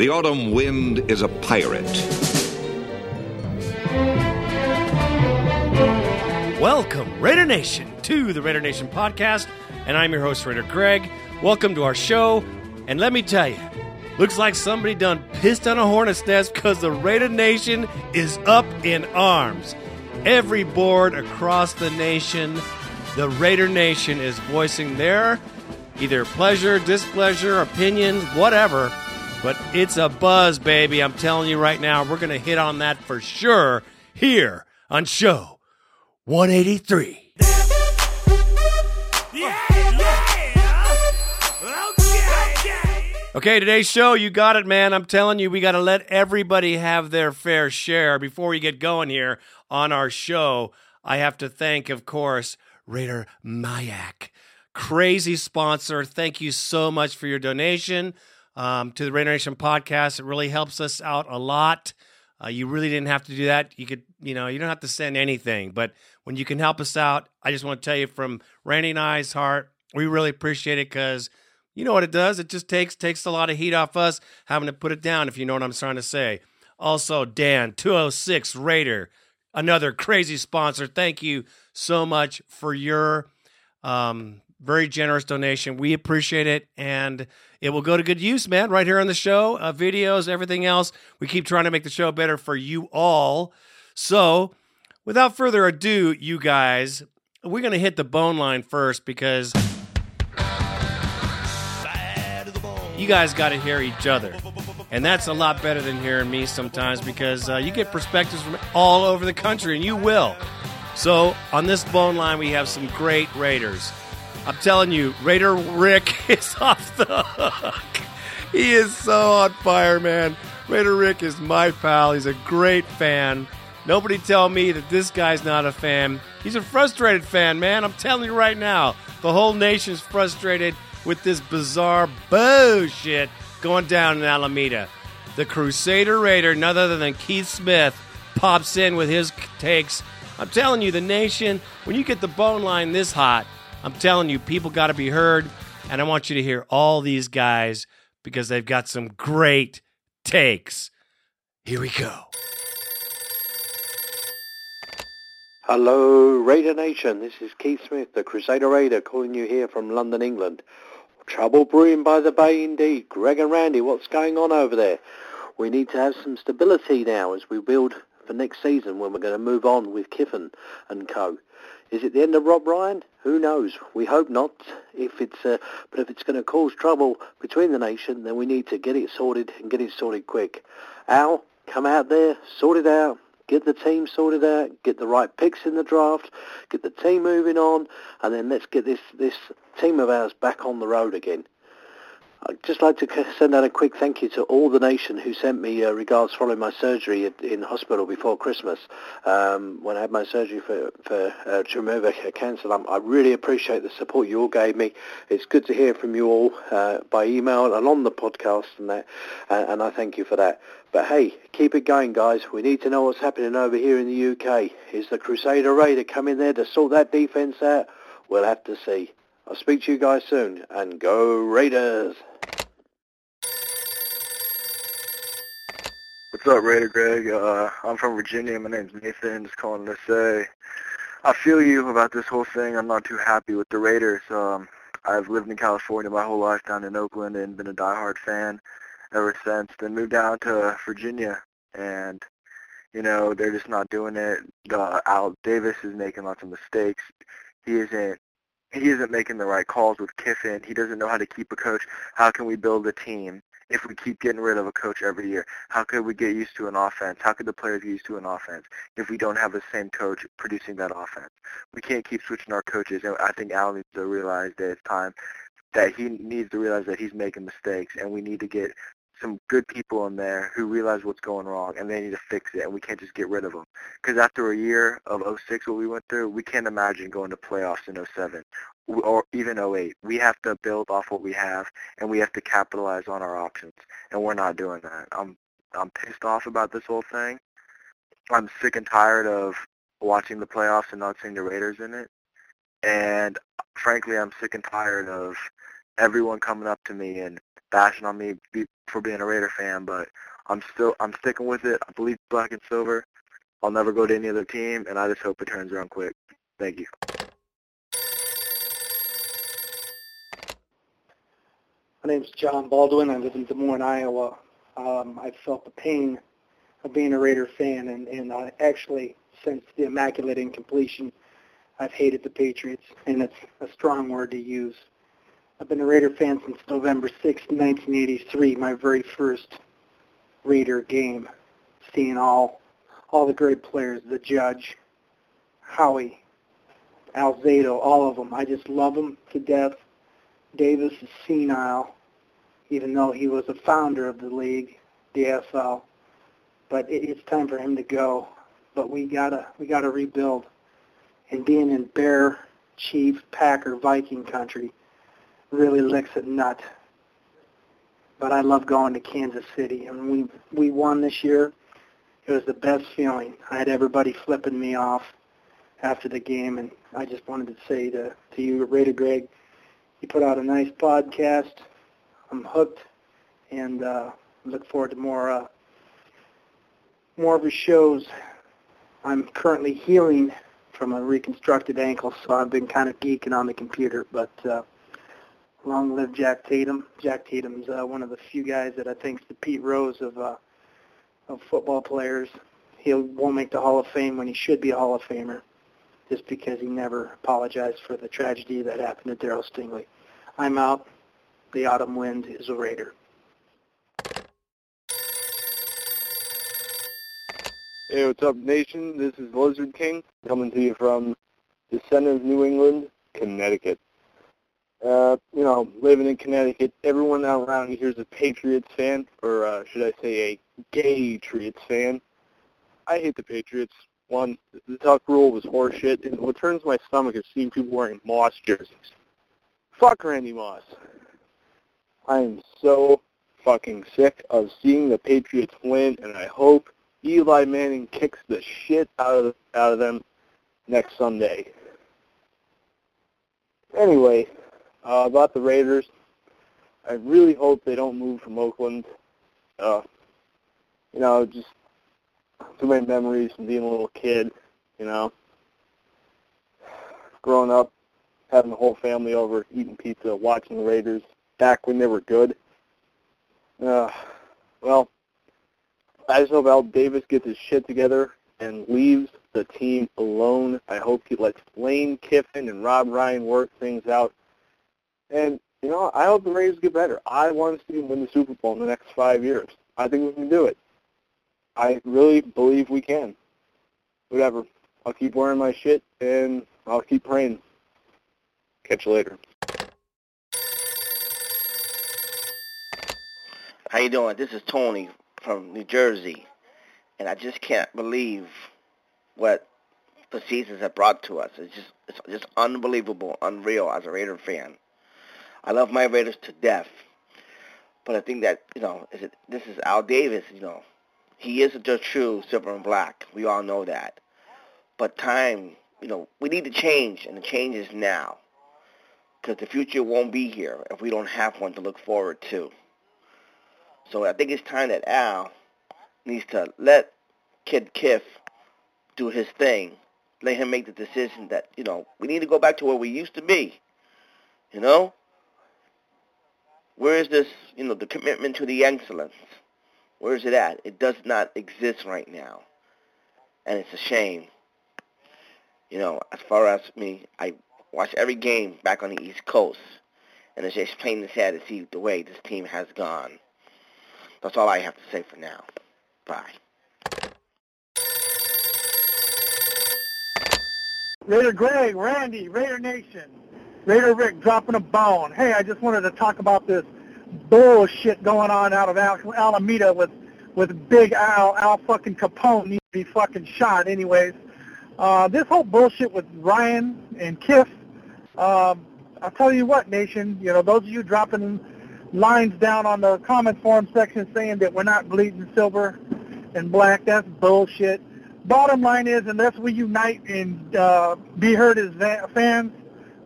The autumn wind is a pirate. Welcome, Raider Nation, to the Raider Nation podcast, and I'm your host, Raider Greg. Welcome to our show, and let me tell you, looks like somebody done pissed on a hornet's nest because the Raider Nation is up in arms. Every board across the nation, the Raider Nation is voicing their either pleasure, displeasure, opinions, whatever. But it's a buzz, baby. I'm telling you right now, we're going to hit on that for sure here on show 183. Okay, today's show, you got it, man. I'm telling you, we got to let everybody have their fair share. Before we get going here on our show, I have to thank, of course, Raider Mayak, crazy sponsor. Thank you so much for your donation um, to the Raider Nation podcast. It really helps us out a lot. Uh, you really didn't have to do that. You could, you know, you don't have to send anything, but when you can help us out, I just want to tell you from Randy and I's heart, we really appreciate it because you know what it does. It just takes takes a lot of heat off us having to put it down. If you know what I'm trying to say. Also, Dan 206 Raider, another crazy sponsor. Thank you so much for your um, very generous donation. We appreciate it, and it will go to good use, man. Right here on the show, uh, videos, everything else. We keep trying to make the show better for you all. So, without further ado, you guys, we're going to hit the bone line first because you guys got to hear each other. And that's a lot better than hearing me sometimes because uh, you get perspectives from all over the country, and you will. So, on this bone line, we have some great Raiders. I'm telling you, Raider Rick is off the hook. He is so on fire, man. Raider Rick is my pal. He's a great fan. Nobody tell me that this guy's not a fan. He's a frustrated fan, man. I'm telling you right now. The whole nation's frustrated with this bizarre bullshit going down in Alameda. The Crusader Raider, none other than Keith Smith, pops in with his takes. I'm telling you, the nation, when you get the bone line this hot, I'm telling you, people got to be heard. And I want you to hear all these guys because they've got some great takes. Here we go. Hello, Raider Nation. This is Keith Smith, the Crusader Raider, calling you here from London, England. Trouble brewing by the bay indeed. Greg and Randy, what's going on over there? We need to have some stability now as we build for next season when we're going to move on with Kiffin and co. Is it the end of Rob Ryan? Who knows? We hope not. If it's, uh, but if it's going to cause trouble between the nation, then we need to get it sorted and get it sorted quick. Al, come out there, sort it out, get the team sorted out, get the right picks in the draft, get the team moving on, and then let's get this this team of ours back on the road again. I'd just like to send out a quick thank you to all the nation who sent me uh, regards following my surgery in hospital before Christmas. Um, when I had my surgery for, for uh, to remove a cancer I really appreciate the support you all gave me. It's good to hear from you all uh, by email and on the podcast and that, and I thank you for that. But hey, keep it going, guys. We need to know what's happening over here in the UK. Is the Crusader Raider coming there to sort that defence out? We'll have to see. I'll speak to you guys soon, and go Raiders! What's up, Raider Greg? Uh, I'm from Virginia. My name's Nathan. Just calling to say I feel you about this whole thing. I'm not too happy with the Raiders. Um, I've lived in California my whole life down in Oakland and been a diehard fan ever since. Then moved down to Virginia, and you know they're just not doing it. The Al Davis is making lots of mistakes. He isn't. He isn't making the right calls with Kiffin. He doesn't know how to keep a coach. How can we build a team if we keep getting rid of a coach every year? How could we get used to an offense? How could the players get used to an offense if we don't have the same coach producing that offense? We can't keep switching our coaches, and I think Al needs to realize that it's time that he needs to realize that he's making mistakes, and we need to get some good people in there who realize what's going wrong and they need to fix it and we can't just get rid of them. Because after a year of 06, what we went through, we can't imagine going to playoffs in 07 or even 08. We have to build off what we have and we have to capitalize on our options and we're not doing that. I'm I'm pissed off about this whole thing. I'm sick and tired of watching the playoffs and not seeing the Raiders in it. And uh, frankly, I'm sick and tired of everyone coming up to me and bashing on me for being a Raider fan, but I'm still I'm sticking with it. I believe black and silver. I'll never go to any other team, and I just hope it turns around quick. Thank you. My name's John Baldwin. I live in Des Moines, Iowa. Um, I felt the pain of being a Raider fan, and, and I actually, since the immaculate incompletion, I've hated the Patriots, and it's a strong word to use. I've been a Raider fan since November 6, 1983, my very first Raider game, seeing all all the great players, the Judge, Howie, Alzado, all of them. I just love them to death. Davis is senile, even though he was a founder of the league, AFL. But it, it's time for him to go. But we gotta we gotta rebuild. And being in Bear, Chief, Packer, Viking country really licks a nut. But I love going to Kansas City, and we we won this year. It was the best feeling. I had everybody flipping me off after the game, and I just wanted to say to to you, Raider Greg, you put out a nice podcast. I'm hooked, and uh, look forward to more uh, more of your shows. I'm currently healing from a reconstructed ankle, so I've been kind of geeking on the computer. But uh, long live Jack Tatum. Jack Tatum's uh, one of the few guys that I think's the Pete Rose of uh, of football players. He won't make the Hall of Fame when he should be a Hall of Famer just because he never apologized for the tragedy that happened to Darryl Stingley. I'm out. The autumn wind is a raider. Hey, what's up, nation? This is Lizard King coming to you from the center of New England, Connecticut. Uh, you know, living in Connecticut, everyone around here is a Patriots fan, or uh, should I say a gay Patriots fan. I hate the Patriots. One, the Tuck rule was horseshit, and what turns my stomach is seeing people wearing Moss jerseys. Fuck Randy Moss. I am so fucking sick of seeing the Patriots win, and I hope Eli Manning kicks the shit out of out of them next Sunday. Anyway, uh, about the Raiders, I really hope they don't move from Oakland. Uh, you know, just too many memories from being a little kid, you know. Growing up, having the whole family over, eating pizza, watching the Raiders back when they were good. Uh, well, I just hope Al Davis gets his shit together and leaves the team alone. I hope he lets Lane Kiffin and Rob Ryan work things out. And, you know, I hope the Raiders get better. I want to see them win the Super Bowl in the next five years. I think we can do it. I really believe we can. Whatever. I'll keep wearing my shit and I'll keep praying. Catch you later. How you doing? This is Tony from New Jersey, and I just can't believe what the seasons have brought to us. It's just it's just unbelievable, unreal as a Raider fan. I love my Raiders to death, but I think that you know, is it, this is Al Davis. You know, he is the true silver and black. We all know that. But time, you know, we need to change, and the change is now. Because the future won't be here if we don't have one to look forward to. So I think it's time that Al needs to let Kid Kiff do his thing. Let him make the decision that, you know, we need to go back to where we used to be. You know? Where is this, you know, the commitment to the excellence? Where is it at? It does not exist right now. And it's a shame. You know, as far as me, I watch every game back on the East Coast. And it's just plain and sad to see the way this team has gone. That's all I have to say for now. Bye. Raider Greg, Randy, Raider Nation, Raider Rick dropping a bone. Hey, I just wanted to talk about this bullshit going on out of Al- Alameda with with Big Al, Al fucking Capone needs to be fucking shot. Anyways, uh, this whole bullshit with Ryan and Kiff. Um, I'll tell you what, Nation. You know, those of you dropping lines down on the comment forum section saying that we're not bleeding silver and black, that's bullshit. Bottom line is, unless we unite and uh, be heard as fans,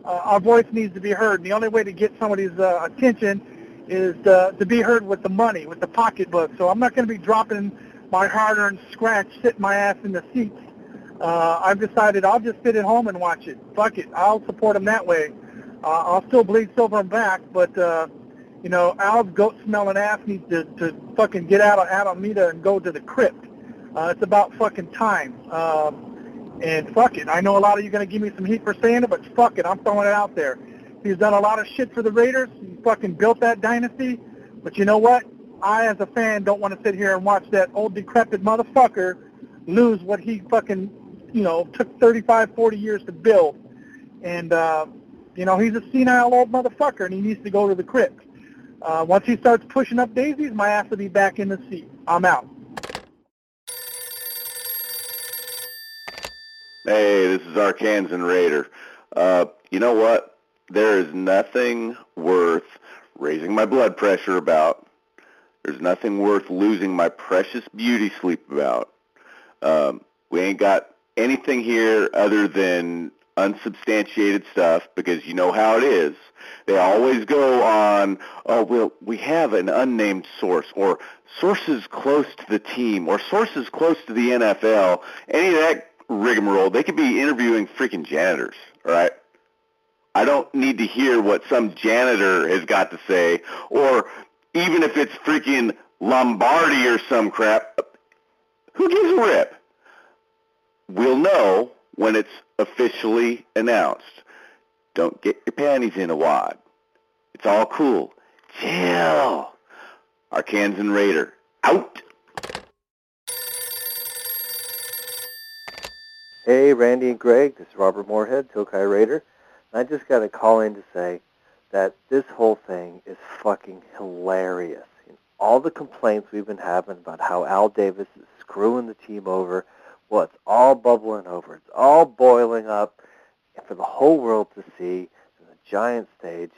our voice needs to be heard. And the only way to get somebody's uh, attention is uh, to be heard with the money, with the pocketbook. So I'm not going to be dropping my hard-earned scratch, sitting my ass in the seats. Uh, I've decided I'll just sit at home and watch it. Fuck it, I'll support them that way. Uh, I'll still bleed silver and back, but uh, you know, Al's goat smelling ass needs to, to fucking get out of Alameda and go to the crypt. Uh, it's about fucking time. Um, and fuck it. I know a lot of you are going to give me some heat for saying it, but fuck it. I'm throwing it out there. He's done a lot of shit for the Raiders. He fucking built that dynasty. But you know what? I, as a fan, don't want to sit here and watch that old decrepit motherfucker lose what he fucking, you know, took 35, 40 years to build. And, uh, you know, he's a senile old motherfucker, and he needs to go to the crypt. Uh, once he starts pushing up daisies, my ass will be back in the seat. I'm out. Hey, this is Arkansan Raider. Uh, you know what? there is nothing worth raising my blood pressure about. There's nothing worth losing my precious beauty sleep about. Um, we ain't got anything here other than unsubstantiated stuff because you know how it is. They always go on, oh, well, we have an unnamed source or sources close to the team or sources close to the NFL. Any of that rigmarole, they could be interviewing freaking janitors, right? I don't need to hear what some janitor has got to say, or even if it's freaking Lombardi or some crap. Who gives a rip? We'll know when it's officially announced. Don't get your panties in a wad. It's all cool. Chill. Arkansan Raider, out. Hey, Randy and Greg. This is Robert Moorhead, Tokai Raider. I just got to call in to say that this whole thing is fucking hilarious. all the complaints we've been having about how Al Davis is screwing the team over, well, it's all bubbling over. It's all boiling up for the whole world to see on the giant stage,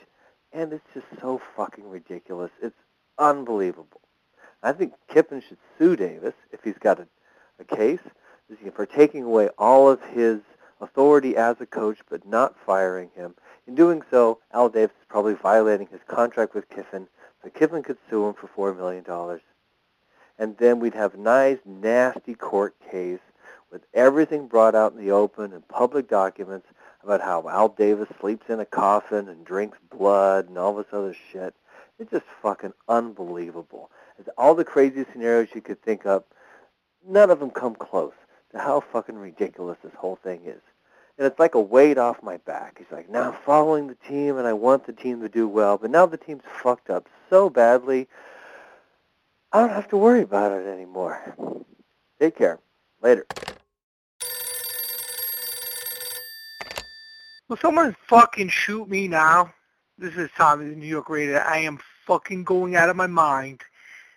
and it's just so fucking ridiculous. It's unbelievable. I think Kiffin should sue Davis if he's got a, a case for taking away all of his authority as a coach but not firing him. In doing so, Al Davis is probably violating his contract with Kiffin, so Kiffin could sue him for $4 million. And then we'd have a nice, nasty court case with everything brought out in the open and public documents about how Al Davis sleeps in a coffin and drinks blood and all this other shit. It's just fucking unbelievable. It's all the crazy scenarios you could think of, none of them come close to how fucking ridiculous this whole thing is. And it's like a weight off my back. He's like, now I'm following the team and I want the team to do well, but now the team's fucked up so badly, I don't have to worry about it anymore. Take care. Later. Will someone fucking shoot me now? This is Tommy, the New York Raider. I am fucking going out of my mind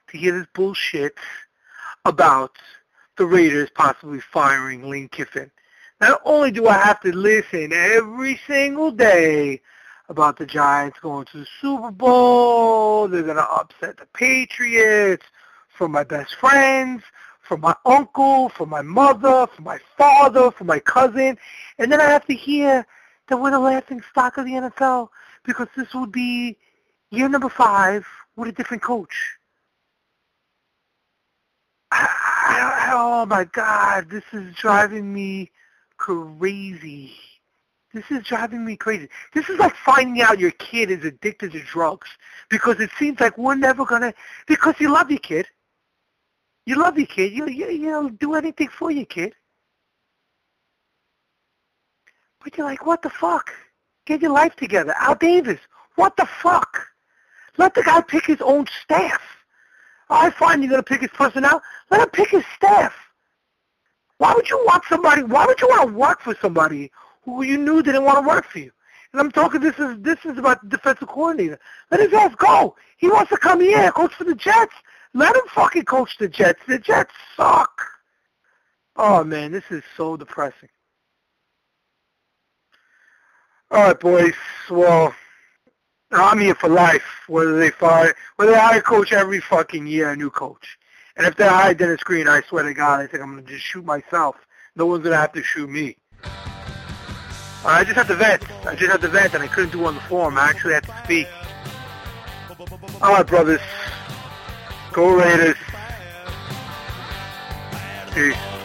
to hear this bullshit about the Raiders possibly firing Lane Kiffin. Not only do I have to listen every single day about the Giants going to the Super Bowl, they're going to upset the Patriots, from my best friends, from my uncle, from my mother, from my father, from my cousin, and then I have to hear that we're the laughing stock of the NFL because this would be year number five with a different coach. Oh my god, this is driving me crazy. This is driving me crazy. This is like finding out your kid is addicted to drugs because it seems like we're never gonna because you love your kid. You love your kid. You you you'll do anything for your kid. But you're like, what the fuck? Get your life together. Al Davis, what the fuck? Let the guy pick his own staff. I find you're going to pick his personnel. Let him pick his staff. Why would you want somebody? Why would you want to work for somebody who you knew didn't want to work for you? And I'm talking. This is this is about the defensive coordinator. Let his ass go. He wants to come here, coach for the Jets. Let him fucking coach the Jets. The Jets suck. Oh man, this is so depressing. All right, boys. Well, I'm here for life. Whether they fire, whether they hire coach every fucking year, a new coach. And if they hire Dennis Green, I swear to God, I think I'm gonna just shoot myself. No one's gonna have to shoot me. I just had to vent. I just had to vent, and I couldn't do it on the forum. I actually had to speak. All right, brothers. Go Raiders. Peace.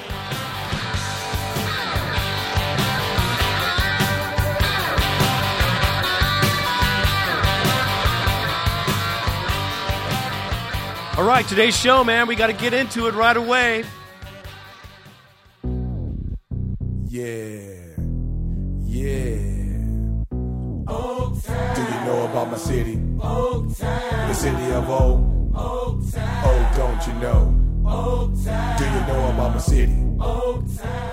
All right, today's show, man, we got to get into it right away. Yeah. Yeah. Do you know about my city? The city of O. Oh, don't you know? Do you know about my city? Oh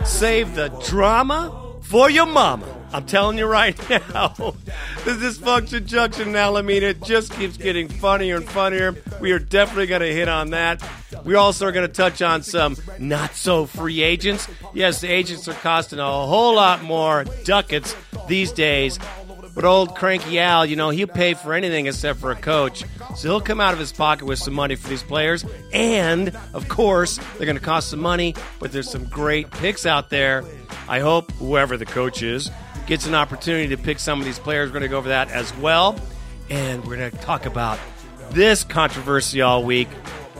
Save the drama for your mama. I'm telling you right now, the dysfunction junction in Alameda just keeps getting funnier and funnier. We are definitely going to hit on that. We also are going to touch on some not so free agents. Yes, the agents are costing a whole lot more ducats these days. But old Cranky Al, you know, he'll pay for anything except for a coach. So he'll come out of his pocket with some money for these players. And, of course, they're going to cost some money, but there's some great picks out there. I hope whoever the coach is gets an opportunity to pick some of these players. We're going to go over that as well. And we're going to talk about this controversy all week.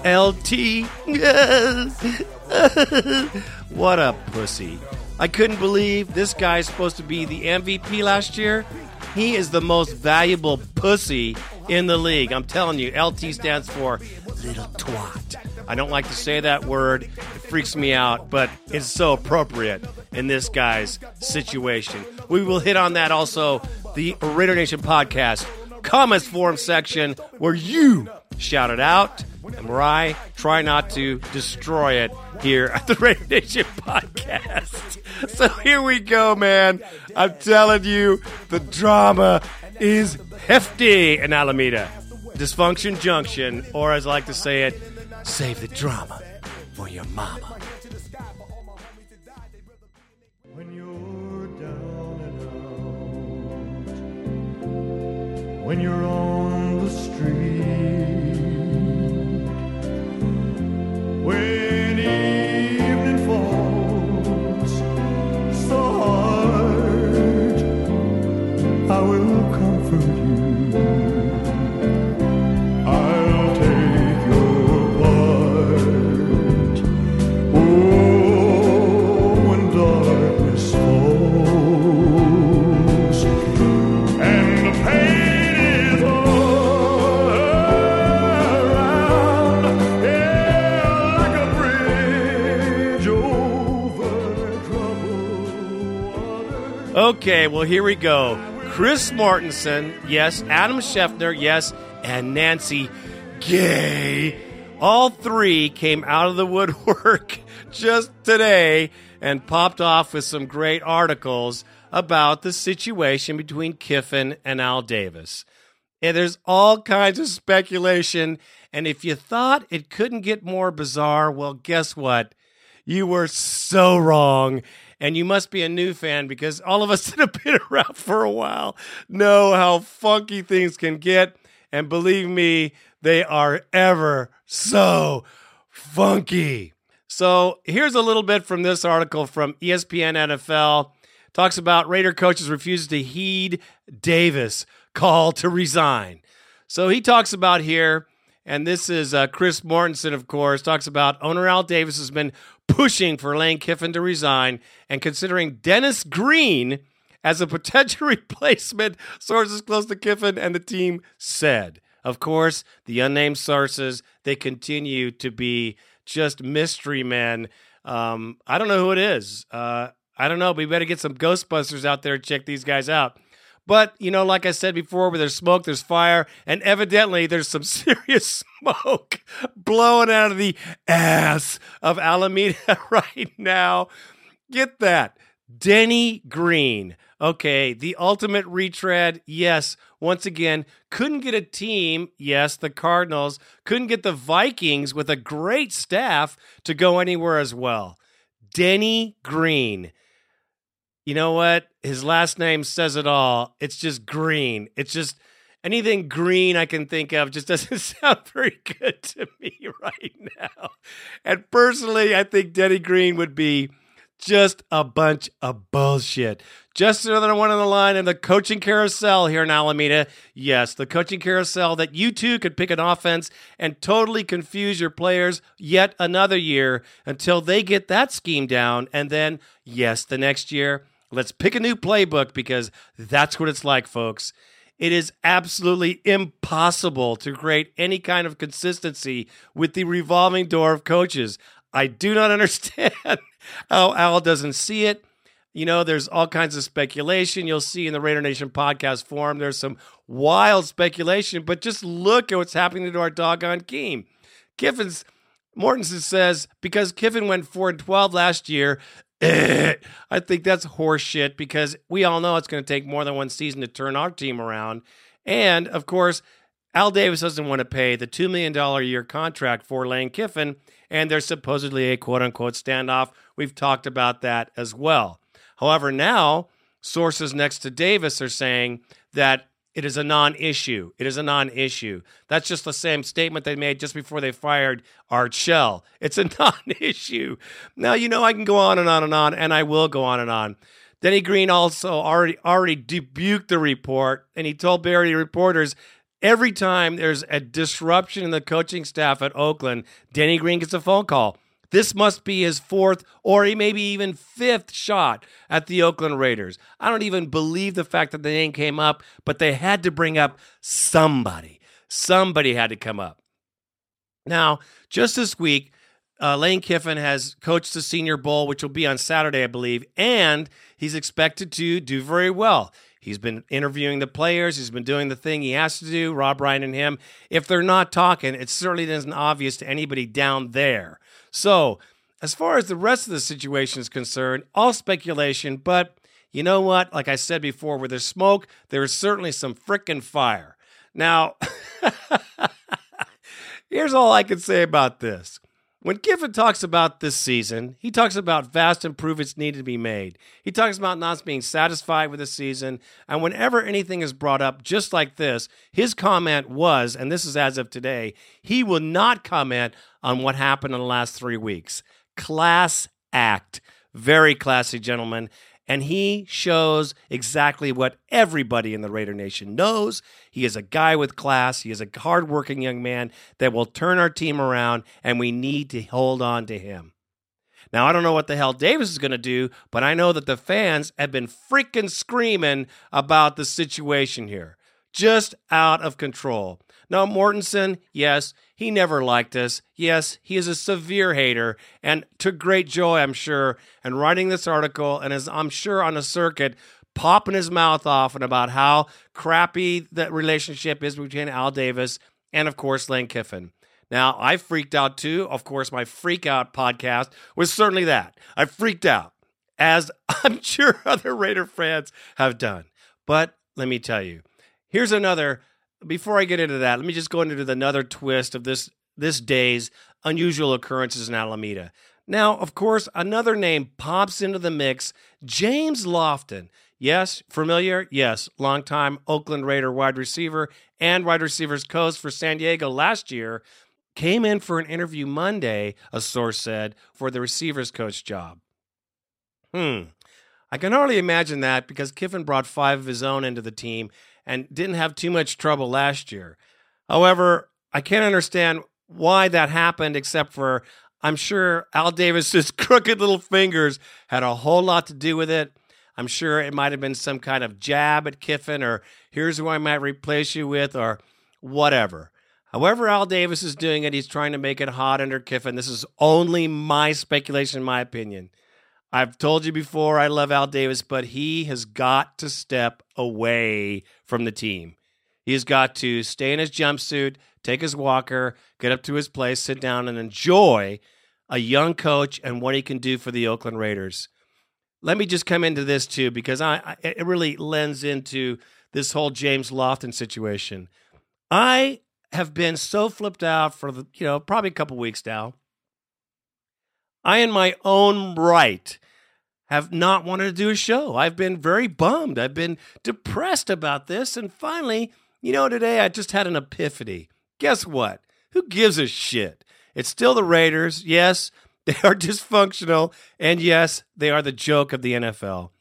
LT. what a pussy. I couldn't believe this guy's supposed to be the MVP last year. He is the most valuable pussy in the league. I'm telling you, LT stands for little twat. I don't like to say that word, it freaks me out, but it's so appropriate in this guy's situation. We will hit on that also, the Raider Nation podcast comments forum section where you shout it out and where I try not to destroy it here at the Raider Nation podcast. So here we go, man. I'm telling you, the drama is hefty in Alameda. Dysfunction Junction, or as I like to say it, save the drama for your mama. When you're down and out, when you're on well, here we go. Chris Mortensen, yes. Adam Schefter, yes. And Nancy Gay. All three came out of the woodwork just today and popped off with some great articles about the situation between Kiffin and Al Davis. And there's all kinds of speculation. And if you thought it couldn't get more bizarre, well, guess what? You were so wrong. And you must be a new fan because all of us that have been around for a while know how funky things can get. And believe me, they are ever so funky. So here's a little bit from this article from ESPN NFL. Talks about Raider coaches refuses to heed Davis call to resign. So he talks about here, and this is uh, Chris Mortensen, of course, talks about owner Al Davis has been pushing for Lane Kiffin to resign and considering Dennis Green as a potential replacement, sources close to Kiffin and the team said. Of course, the unnamed sources, they continue to be just mystery men. Um, I don't know who it is. Uh, I don't know, but we better get some Ghostbusters out there and check these guys out. But, you know, like I said before, where there's smoke, there's fire, and evidently there's some serious smoke blowing out of the ass of Alameda right now. Get that. Denny Green. Okay, the ultimate retread. Yes, once again, couldn't get a team. Yes, the Cardinals couldn't get the Vikings with a great staff to go anywhere as well. Denny Green. You know what? His last name says it all. It's just green. It's just anything green I can think of just doesn't sound very good to me right now. And personally, I think Denny Green would be just a bunch of bullshit. Just another one on the line in the coaching carousel here in Alameda. Yes, the coaching carousel that you too could pick an offense and totally confuse your players yet another year until they get that scheme down. And then, yes, the next year, let's pick a new playbook because that's what it's like, folks. It is absolutely impossible to create any kind of consistency with the revolving door of coaches. I do not understand how Al doesn't see it. You know, there's all kinds of speculation. You'll see in the Raider Nation podcast forum, there's some wild speculation, but just look at what's happening to our doggone team. Kiffin's Mortensen says because Kiffin went 4 and 12 last year, I think that's horseshit because we all know it's going to take more than one season to turn our team around. And of course, Al Davis doesn't want to pay the $2 million a year contract for Lane Kiffin, and there's supposedly a quote unquote standoff. We've talked about that as well. However, now sources next to Davis are saying that it is a non issue. It is a non issue. That's just the same statement they made just before they fired Art Shell. It's a non issue. Now, you know, I can go on and on and on, and I will go on and on. Denny Green also already already debuked the report, and he told Barry reporters every time there's a disruption in the coaching staff at Oakland, Denny Green gets a phone call. This must be his fourth or maybe even fifth shot at the Oakland Raiders. I don't even believe the fact that the name came up, but they had to bring up somebody. Somebody had to come up. Now, just this week, uh, Lane Kiffin has coached the Senior Bowl, which will be on Saturday, I believe, and he's expected to do very well. He's been interviewing the players. He's been doing the thing he has to do, Rob Ryan and him. If they're not talking, it certainly isn't obvious to anybody down there. So, as far as the rest of the situation is concerned, all speculation, but you know what? Like I said before, where there's smoke, there's certainly some frickin' fire. Now, here's all I can say about this. When Kiffin talks about this season, he talks about vast improvements needed to be made. He talks about not being satisfied with the season. And whenever anything is brought up just like this, his comment was, and this is as of today, he will not comment on what happened in the last three weeks. Class act. Very classy gentleman and he shows exactly what everybody in the Raider Nation knows. He is a guy with class. He is a hardworking young man that will turn our team around, and we need to hold on to him. Now, I don't know what the hell Davis is going to do, but I know that the fans have been freaking screaming about the situation here. Just out of control. Now, Mortensen, yes, he never liked us. Yes, he is a severe hater, and to great joy, I'm sure, and writing this article, and as I'm sure on a circuit, popping his mouth off and about how crappy that relationship is between Al Davis and, of course, Lane Kiffin. Now, I freaked out too. Of course, my freak out podcast was certainly that. I freaked out, as I'm sure other Raider fans have done. But let me tell you, here's another before I get into that, let me just go into another twist of this this day's unusual occurrences in Alameda. Now, of course, another name pops into the mix James Lofton. Yes, familiar? Yes, longtime Oakland Raider wide receiver and wide receivers coach for San Diego last year. Came in for an interview Monday, a source said, for the receivers coach job. Hmm. I can hardly imagine that because Kiffin brought five of his own into the team and didn't have too much trouble last year. However, I can't understand why that happened, except for I'm sure Al Davis's crooked little fingers had a whole lot to do with it. I'm sure it might have been some kind of jab at Kiffin, or here's who I might replace you with, or whatever. However, Al Davis is doing it, he's trying to make it hot under Kiffin. This is only my speculation, my opinion. I've told you before I love Al Davis, but he has got to step away from the team. He's got to stay in his jumpsuit, take his walker, get up to his place, sit down, and enjoy a young coach and what he can do for the Oakland Raiders. Let me just come into this too, because I, I it really lends into this whole James Lofton situation. I have been so flipped out for the you know probably a couple weeks now. I, in my own right, have not wanted to do a show. I've been very bummed. I've been depressed about this. And finally, you know, today I just had an epiphany. Guess what? Who gives a shit? It's still the Raiders. Yes, they are dysfunctional. And yes, they are the joke of the NFL.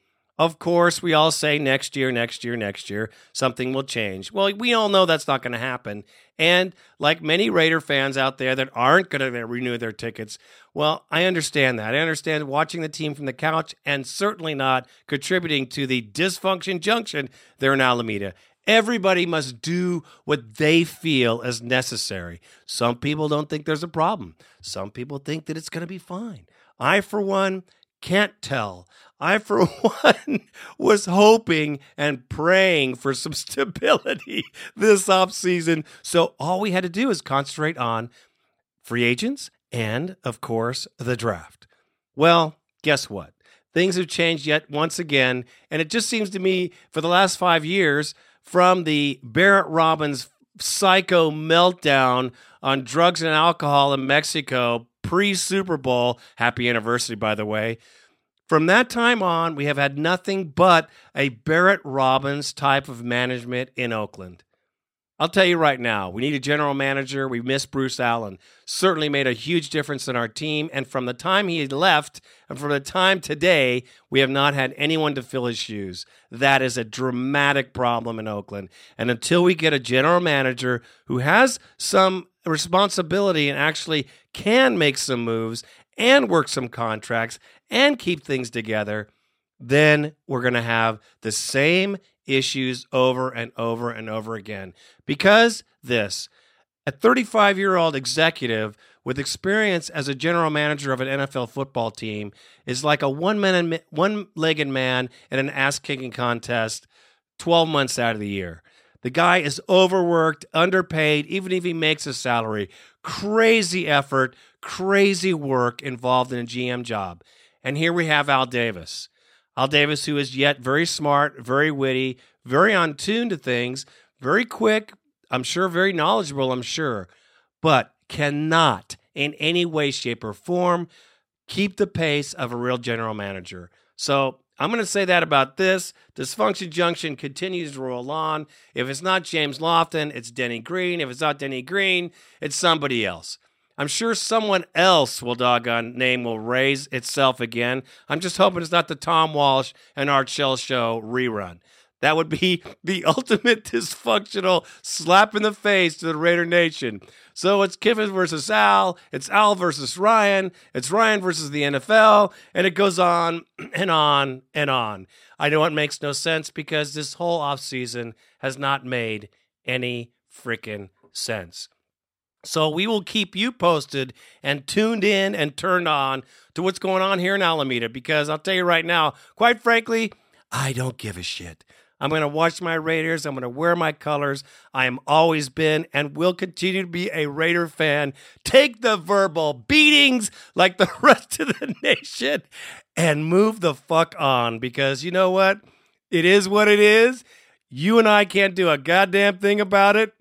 Of course, we all say next year, next year, next year, something will change. Well, we all know that's not going to happen. And like many Raider fans out there that aren't going to renew their tickets, well, I understand that. I understand watching the team from the couch and certainly not contributing to the dysfunction junction there in Alameda. Everybody must do what they feel is necessary. Some people don't think there's a problem. Some people think that it's going to be fine. I, for one, can't tell. I, for one, was hoping and praying for some stability this offseason. So all we had to do is concentrate on free agents and, of course, the draft. Well, guess what? Things have changed yet once again. And it just seems to me for the last five years, from the Barrett Robbins psycho meltdown on drugs and alcohol in Mexico pre Super Bowl, happy anniversary, by the way from that time on, we have had nothing but a Barrett Robbins type of management in Oakland. I'll tell you right now, we need a general manager. We miss Bruce Allen. Certainly made a huge difference in our team. And from the time he left and from the time today, we have not had anyone to fill his shoes. That is a dramatic problem in Oakland. And until we get a general manager who has some responsibility and actually can make some moves and work some contracts and keep things together, then we're going to have the same issues over and over and over again. Because this, a 35 year old executive with experience as a general manager of an NFL football team is like a one man, one legged man in an ass kicking contest 12 months out of the year. The guy is overworked, underpaid, even if he makes a salary. Crazy effort, crazy work involved in a GM job. And here we have Al Davis. Al Davis, who is yet very smart, very witty, very on tune to things, very quick, I'm sure, very knowledgeable, I'm sure, but cannot in any way, shape, or form keep the pace of a real general manager. So I'm going to say that about this. Dysfunction Junction continues to roll on. If it's not James Lofton, it's Denny Green. If it's not Denny Green, it's somebody else. I'm sure someone else will doggone name will raise itself again. I'm just hoping it's not the Tom Walsh and Art Shell show rerun. That would be the ultimate dysfunctional slap in the face to the Raider Nation. So it's Kiffin versus Al, it's Al versus Ryan, it's Ryan versus the NFL, and it goes on and on and on. I know it makes no sense because this whole offseason has not made any freaking sense. So we will keep you posted and tuned in and turned on to what's going on here in Alameda because I'll tell you right now, quite frankly, I don't give a shit. I'm going to watch my Raiders. I'm going to wear my colors. I am always been and will continue to be a Raider fan. Take the verbal beatings like the rest of the nation and move the fuck on because you know what? It is what it is. You and I can't do a goddamn thing about it.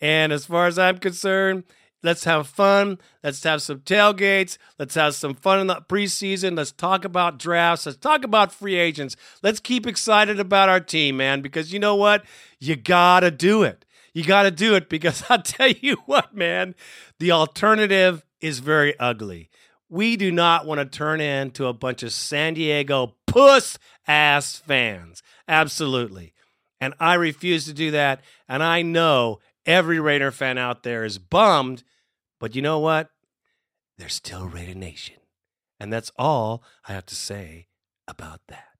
And as far as I'm concerned, let's have fun. Let's have some tailgates. Let's have some fun in the preseason. Let's talk about drafts. Let's talk about free agents. Let's keep excited about our team, man, because you know what? You got to do it. You got to do it because I'll tell you what, man, the alternative is very ugly. We do not want to turn into a bunch of San Diego puss ass fans. Absolutely. And I refuse to do that. And I know Every Raider fan out there is bummed, but you know what? They're still Raider Nation. And that's all I have to say about that.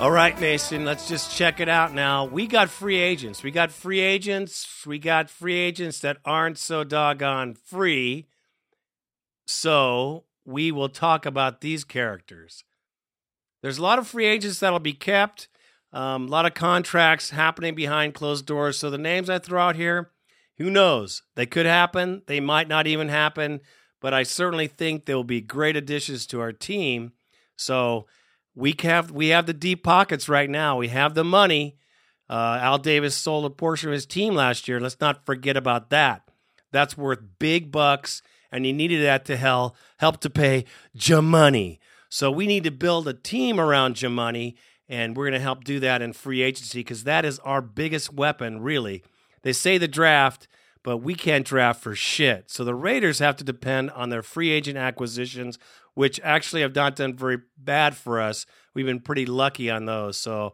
All right, Mason, let's just check it out now. We got free agents. We got free agents. We got free agents that aren't so doggone free. So we will talk about these characters. There's a lot of free agents that'll be kept, um, a lot of contracts happening behind closed doors. So the names I throw out here, who knows? They could happen, they might not even happen, but I certainly think they will be great additions to our team. So we have we have the deep pockets right now. We have the money. Uh, Al Davis sold a portion of his team last year. Let's not forget about that. That's worth big bucks, and he needed that to hell help to pay Jamoney. So we need to build a team around Jamoney, and we're going to help do that in free agency because that is our biggest weapon, really. They say the draft, but we can't draft for shit. So the Raiders have to depend on their free agent acquisitions, which actually have not done very bad for us. We've been pretty lucky on those. So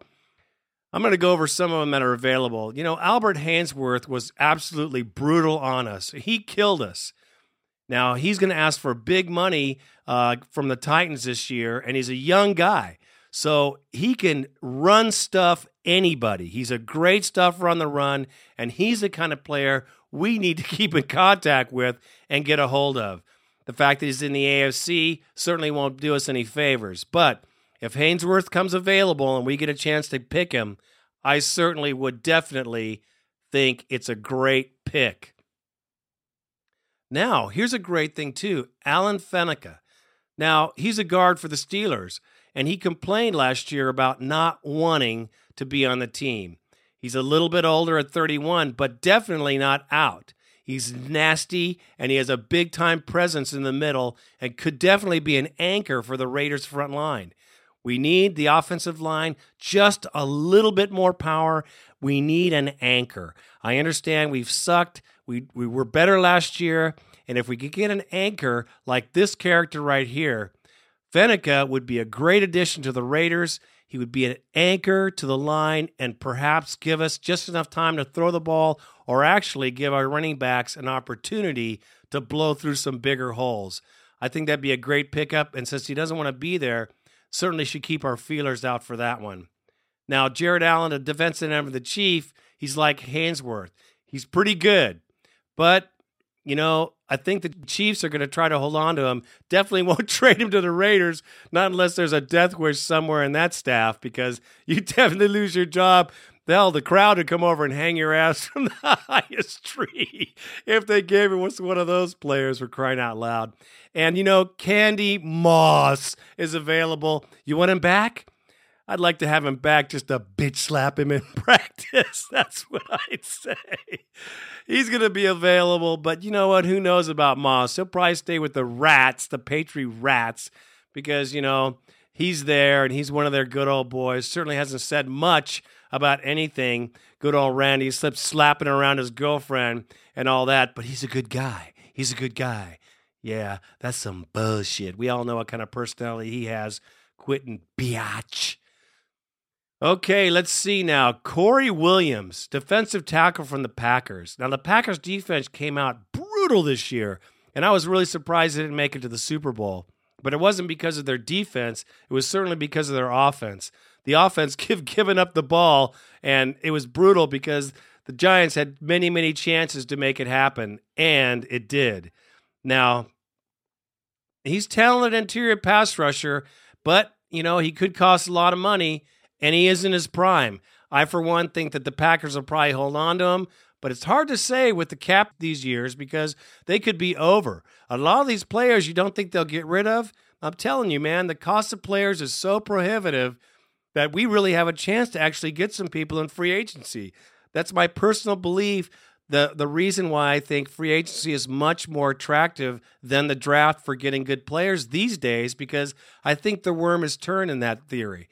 I'm going to go over some of them that are available. You know, Albert Haynesworth was absolutely brutal on us. He killed us. Now, he's going to ask for big money uh, from the Titans this year, and he's a young guy. So he can run stuff anybody. He's a great stuffer on the run, and he's the kind of player we need to keep in contact with and get a hold of. The fact that he's in the AFC certainly won't do us any favors. But if Haynesworth comes available and we get a chance to pick him, I certainly would definitely think it's a great pick. Now, here's a great thing, too Alan Faneca. Now, he's a guard for the Steelers, and he complained last year about not wanting to be on the team. He's a little bit older at 31, but definitely not out. He's nasty and he has a big time presence in the middle and could definitely be an anchor for the Raiders' front line. We need the offensive line just a little bit more power. We need an anchor. I understand we've sucked. We, we were better last year. And if we could get an anchor like this character right here, Faneca would be a great addition to the Raiders. He would be an anchor to the line and perhaps give us just enough time to throw the ball or actually give our running backs an opportunity to blow through some bigger holes. I think that'd be a great pickup. And since he doesn't want to be there, certainly should keep our feelers out for that one. Now, Jared Allen, a defensive end of the Chief, he's like Haynesworth. He's pretty good, but you know, I think the Chiefs are going to try to hold on to him. Definitely won't trade him to the Raiders, not unless there's a death wish somewhere in that staff, because you definitely lose your job. Hell, the crowd would come over and hang your ass from the highest tree if they gave it was one of those players for crying out loud. And you know, Randy Moss is available. You want him back? I'd like to have him back just to bitch slap him in practice. That's what I'd say. He's going to be available, but you know what? Who knows about Moss? He'll probably stay with the Rats, the Patriot Rats, because, you know, he's there and he's one of their good old boys. Certainly hasn't said much about anything. Good old Randy slipped slapping around his girlfriend and all that, but he's a good guy. He's a good guy. Yeah, that's some bullshit. We all know what kind of personality he has. Quitting biatch. Okay, let's see now. Corey Williams, defensive tackle from the Packers. Now, the Packers defense came out brutal this year, and I was really surprised they didn't make it to the Super Bowl. But it wasn't because of their defense, it was certainly because of their offense. The offense give, given up the ball, and it was brutal because the Giants had many, many chances to make it happen, and it did. Now, he's talented interior pass rusher, but you know he could cost a lot of money, and he is in his prime. I, for one, think that the Packers will probably hold on to him, but it's hard to say with the cap these years because they could be over. A lot of these players you don't think they'll get rid of. I'm telling you, man, the cost of players is so prohibitive that we really have a chance to actually get some people in free agency. That's my personal belief the the reason why I think free agency is much more attractive than the draft for getting good players these days because I think the worm is turned in that theory.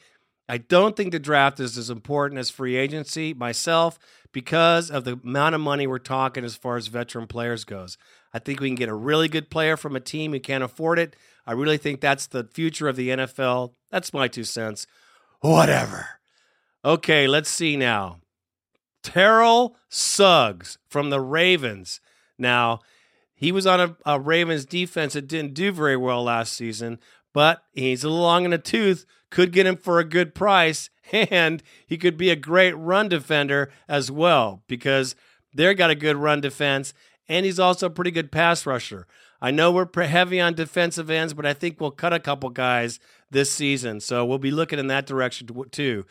I don't think the draft is as important as free agency myself because of the amount of money we're talking as far as veteran players goes. I think we can get a really good player from a team who can't afford it. I really think that's the future of the NFL. That's my two cents. Whatever. Okay, let's see now. Terrell Suggs from the Ravens. Now, he was on a, a, Ravens defense that didn't do very well last season, but he's a little long in the tooth, could get him for a good price, and he could be a great run defender as well because they've got a good run defense, and he's also a pretty good pass rusher. I know we're heavy on defensive ends, but I think we'll cut a couple guys this season, so we'll be looking in that direction too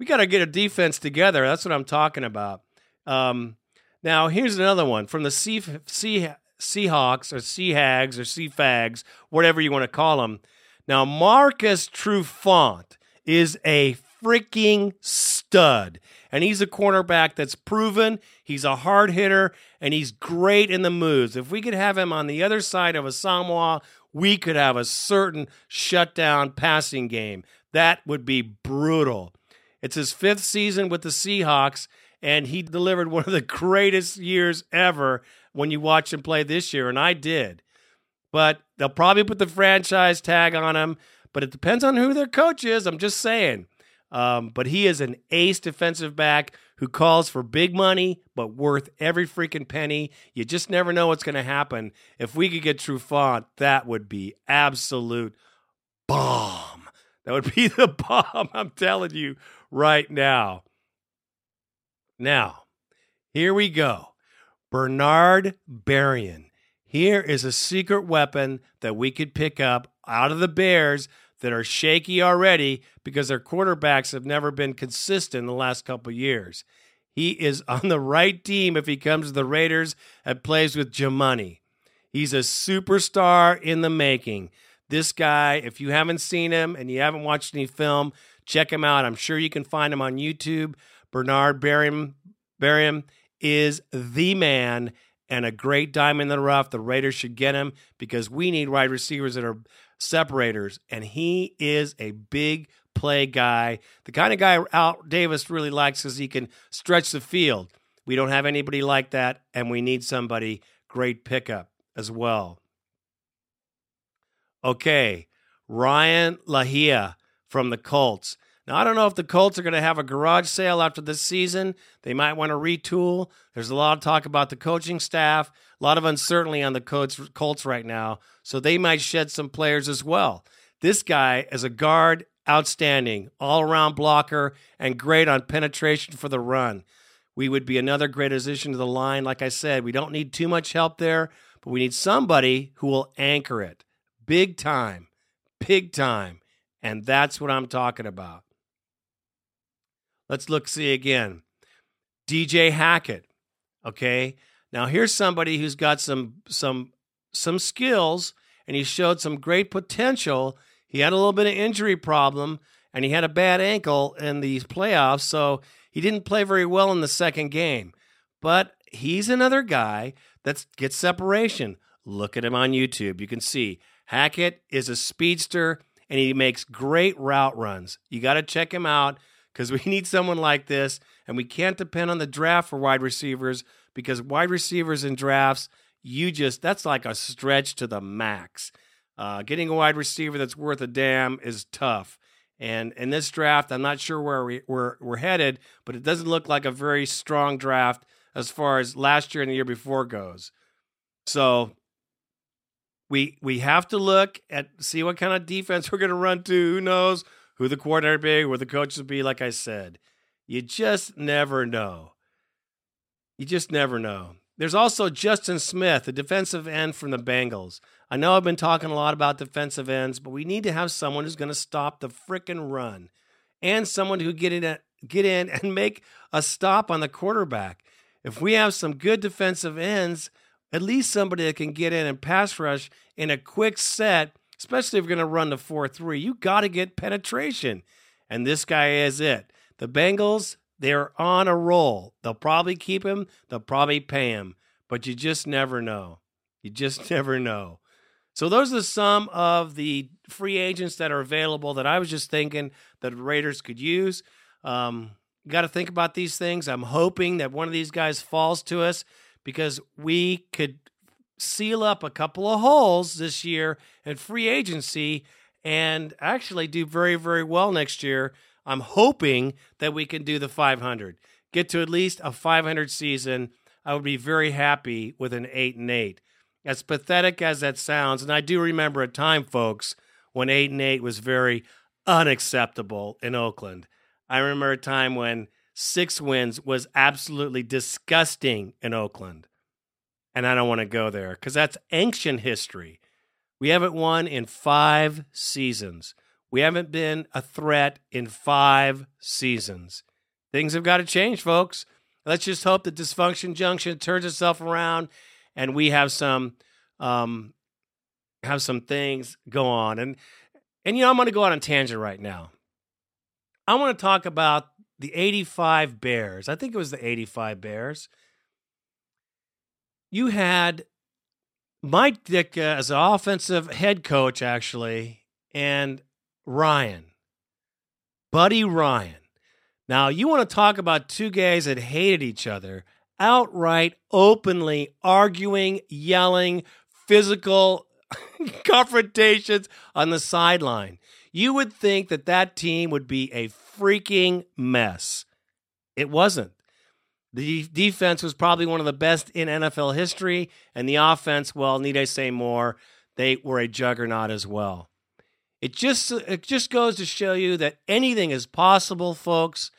we got to get a defense together. That's what I'm talking about. Um, now, here's another one from the sea, sea, Seahawks or Sea Hags or Sea Fags, whatever you want to call them. Now, Marcus Trufant is a freaking stud. And he's a cornerback that's proven. He's a hard hitter and he's great in the moves. If we could have him on the other side of Asomugha, we could have a certain shutdown passing game. That would be brutal. It's his fifth season with the Seahawks, and he delivered one of the greatest years ever when you watch him play this year, and I did. But they'll probably put the franchise tag on him, but it depends on who their coach is. I'm just saying. Um, but he is an ace defensive back who calls for big money, but worth every freaking penny. You just never know what's going to happen. If we could get Trufant, that would be absolute bomb. That would be the bomb, I'm telling you right now. Now, here we go. Bernard Berrian. Here is a secret weapon that we could pick up out of the Bears that are shaky already because their quarterbacks have never been consistent in the last couple years. He is on the right team if he comes to the Raiders and plays with Jamani. He's a superstar in the making. This guy, if you haven't seen him and you haven't watched any film, check him out. I'm sure you can find him on YouTube. Bernard Berrian, Berrian is the man and a great diamond in the rough. The Raiders should get him because we need wide receivers that are separators, and he is a big play guy. The kind of guy Al Davis really likes because he can stretch the field. We don't have anybody like that, and we need somebody great pickup as well. Okay, Ryan Lilja from the Colts. Now, I don't know if the Colts are going to have a garage sale after this season. They might want to retool. There's a lot of talk about the coaching staff, a lot of uncertainty on the Colts right now. So they might shed some players as well. This guy, as a guard, outstanding, all around blocker, and great on penetration for the run. We would be another great addition to the line. Like I said, we don't need too much help there, but we need somebody who will anchor it big time, big time. And that's what I'm talking about. Let's look see again. DJ Hackett. Okay. Now here's somebody who's got some some some skills and he showed some great potential. He had a little bit of injury problem and he had a bad ankle in these playoffs, so he didn't play very well in the second game. But he's another guy that gets separation. Look at him on YouTube. You can see Hackett is a speedster and he makes great route runs. You got to check him out because we need someone like this, and we can't depend on the draft for wide receivers because wide receivers in drafts, you just that's like a stretch to the max. Uh, getting a wide receiver that's worth a damn is tough. And in this draft, I'm not sure where we, we're, we're headed, but it doesn't look like a very strong draft as far as last year and the year before goes. So we we have to look at see what kind of defense we're going to run to. Who knows? Who the coordinator be, where the coaches will be. Like I said, you just never know. You just never know. There's also Justin Smith, the defensive end from the Bengals. I know I've been talking a lot about defensive ends, but we need to have someone who's going to stop the frickin' run and someone who get in get in and make a stop on the quarterback. If we have some good defensive ends, at least somebody that can get in and pass rush in a quick set especially if you're going to run the 4 3. You got to get penetration. And this guy is it. The Bengals, they're on a roll. They'll probably keep him, they'll probably pay him, but you just never know. You just never know. So those are some of the free agents that are available that I was just thinking that Raiders could use. Um, got to think about these things. I'm hoping that one of these guys falls to us because we could seal up a couple of holes this year in free agency and actually do very, very well next year. I'm hoping that we can do the 500, get to at least a 500 season. I would be very happy with an 8 and 8. As pathetic as that sounds, and I do remember a time, folks, when 8 and 8 was very unacceptable in Oakland. I remember a time when six wins was absolutely disgusting in Oakland and I don't want to go there because that's ancient history. We haven't won in five seasons. We haven't been a threat in five seasons. Things have got to change, folks. Let's just hope that Dysfunction Junction turns itself around and we have some um, have some things go on. And and you know, I'm going to go out on a tangent right now. I want to talk about the 85 Bears. I think it was the 85 Bears. You had Mike Ditka as an offensive head coach, actually, and Ryan, Buddy Ryan. Now, you want to talk about two guys that hated each other, outright, openly arguing, yelling, physical confrontations on the sideline. You would think that that team would be a freaking mess. It wasn't. The defense was probably one of the best in NFL history, and the offense, well, need I say more? They were a juggernaut as well. It just it just goes to show you that anything is possible, folks.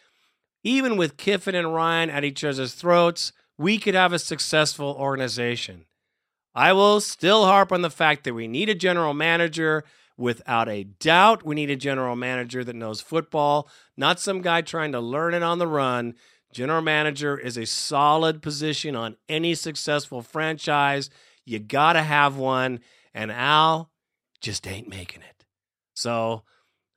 Even with Kiffin and Ryan at each other's throats, we could have a successful organization. I will still harp on the fact that we need a general manager. Without a doubt, we need a general manager that knows football, not some guy trying to learn it on the run. General manager is a solid position on any successful franchise. You got to have one, and Al just ain't making it. So,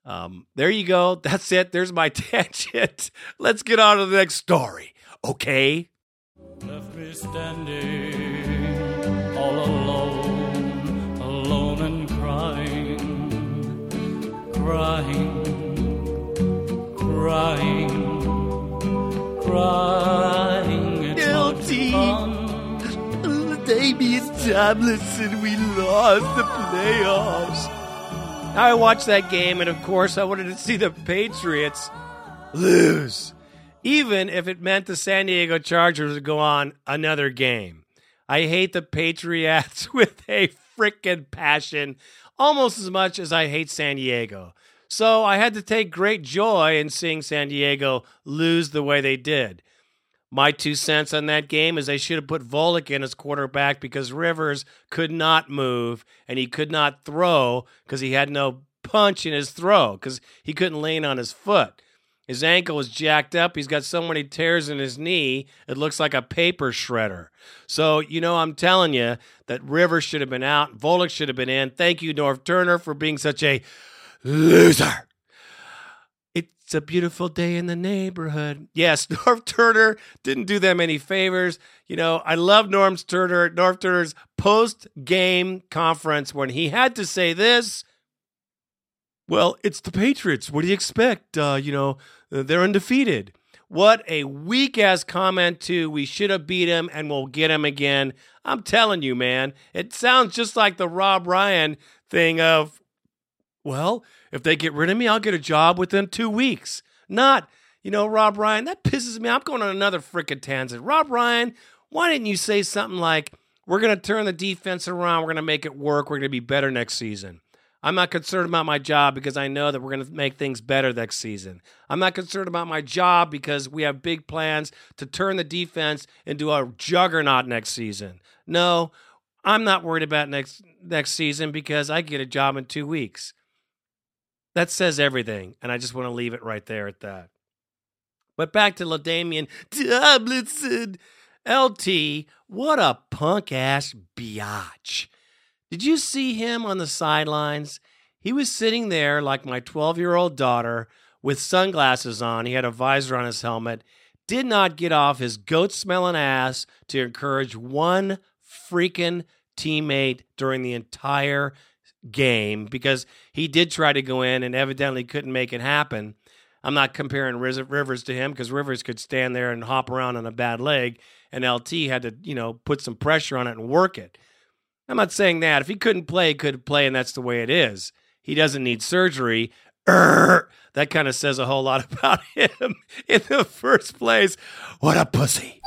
um, there you go. That's it. There's my tangent. Let's get on to the next story. Okay. Left me standing all alone, alone and crying, crying, crying, crying. It's hard to run. Damian Tomlinson, we lost the playoffs. I watched that game, and of course, I wanted to see the Patriots lose, even if it meant the San Diego Chargers would go on another game. I hate the Patriots with a freaking passion, almost as much as I hate San Diego. So I had to take great joy in seeing San Diego lose the way they did. My two cents on that game is they should have put Volek in as quarterback because Rivers could not move and he could not throw because he had no punch in his throw because he couldn't lean on his foot. His ankle was jacked up. He's got so many tears in his knee, it looks like a paper shredder. So, you know, I'm telling you that Rivers should have been out. Volek should have been in. Thank you, Norv Turner, for being such a loser. It's a beautiful day in the neighborhood. Yes, Norv Turner didn't do them any favors. You know, I love Norv Turner, Norv Turner's post game conference when he had to say this. Well, it's the Patriots. What do you expect? Uh, you know, they're undefeated. What a weak ass comment, too. We should have beat him and we'll get him again. I'm telling you, man. It sounds just like the Rob Ryan thing of, well, if they get rid of me, I'll get a job within two weeks. Not, you know, Rob Ryan, that pisses me. I'm going on another freaking tangent. Rob Ryan, why didn't you say something like, we're going to turn the defense around, we're going to make it work, we're going to be better next season? I'm not concerned about my job because I know that we're going to make things better next season. I'm not concerned about my job because we have big plans to turn the defense into a juggernaut next season. No, I'm not worried about next next season because I get a job in 2 weeks. That says everything, and I just want to leave it right there at that. But back to LaDainian Tomlinson. LT, what a punk ass biatch. Did you see him on the sidelines? He was sitting there like my 12 year old daughter with sunglasses on. He had a visor on his helmet. Did not get off his goat smelling ass to encourage one freaking teammate during the entire game because he did try to go in and evidently couldn't make it happen. I'm not comparing Rivers to him because Rivers could stand there and hop around on a bad leg, and LT had to, you know, put some pressure on it and work it. I'm not saying that. If he couldn't play, he could play, and that's the way it is. He doesn't need surgery. Urgh. That kind of says a whole lot about him in the first place. What a pussy.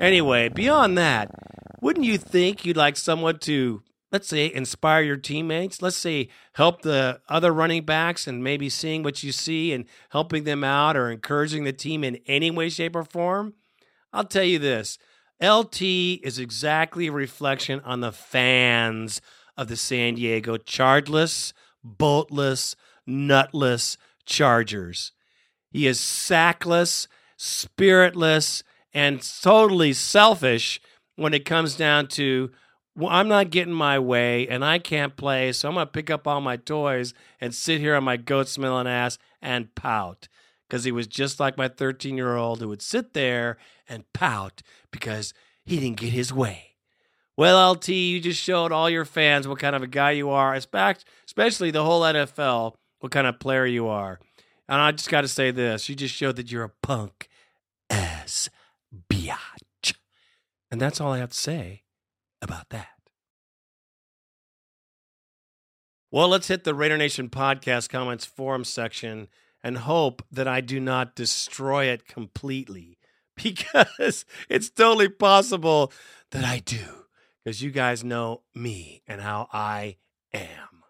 Anyway, beyond that, wouldn't you think you'd like someone to, let's say, inspire your teammates? Let's say, help the other running backs and maybe seeing what you see and helping them out or encouraging the team in any way, shape, or form? I'll tell you this LT is exactly a reflection on the fans of the San Diego Chargeless, Boltless, Nutless Chargers. He is sackless, spiritless, and totally selfish when it comes down to well, I'm not getting my way and I can't play, so I'm going to pick up all my toys and sit here on my goat smelling ass and pout. Because he was just like my 13 year old who would sit there and pout because he didn't get his way. Well, LT, you just showed all your fans what kind of a guy you are, especially the whole NFL, what kind of player you are. And I just got to say this you just showed that you're a punk ass biatch. And that's all I have to say about that. Well, let's hit the Raider Nation podcast comments forum section and hope that I do not destroy it completely because it's totally possible that I do because you guys know me and how I am.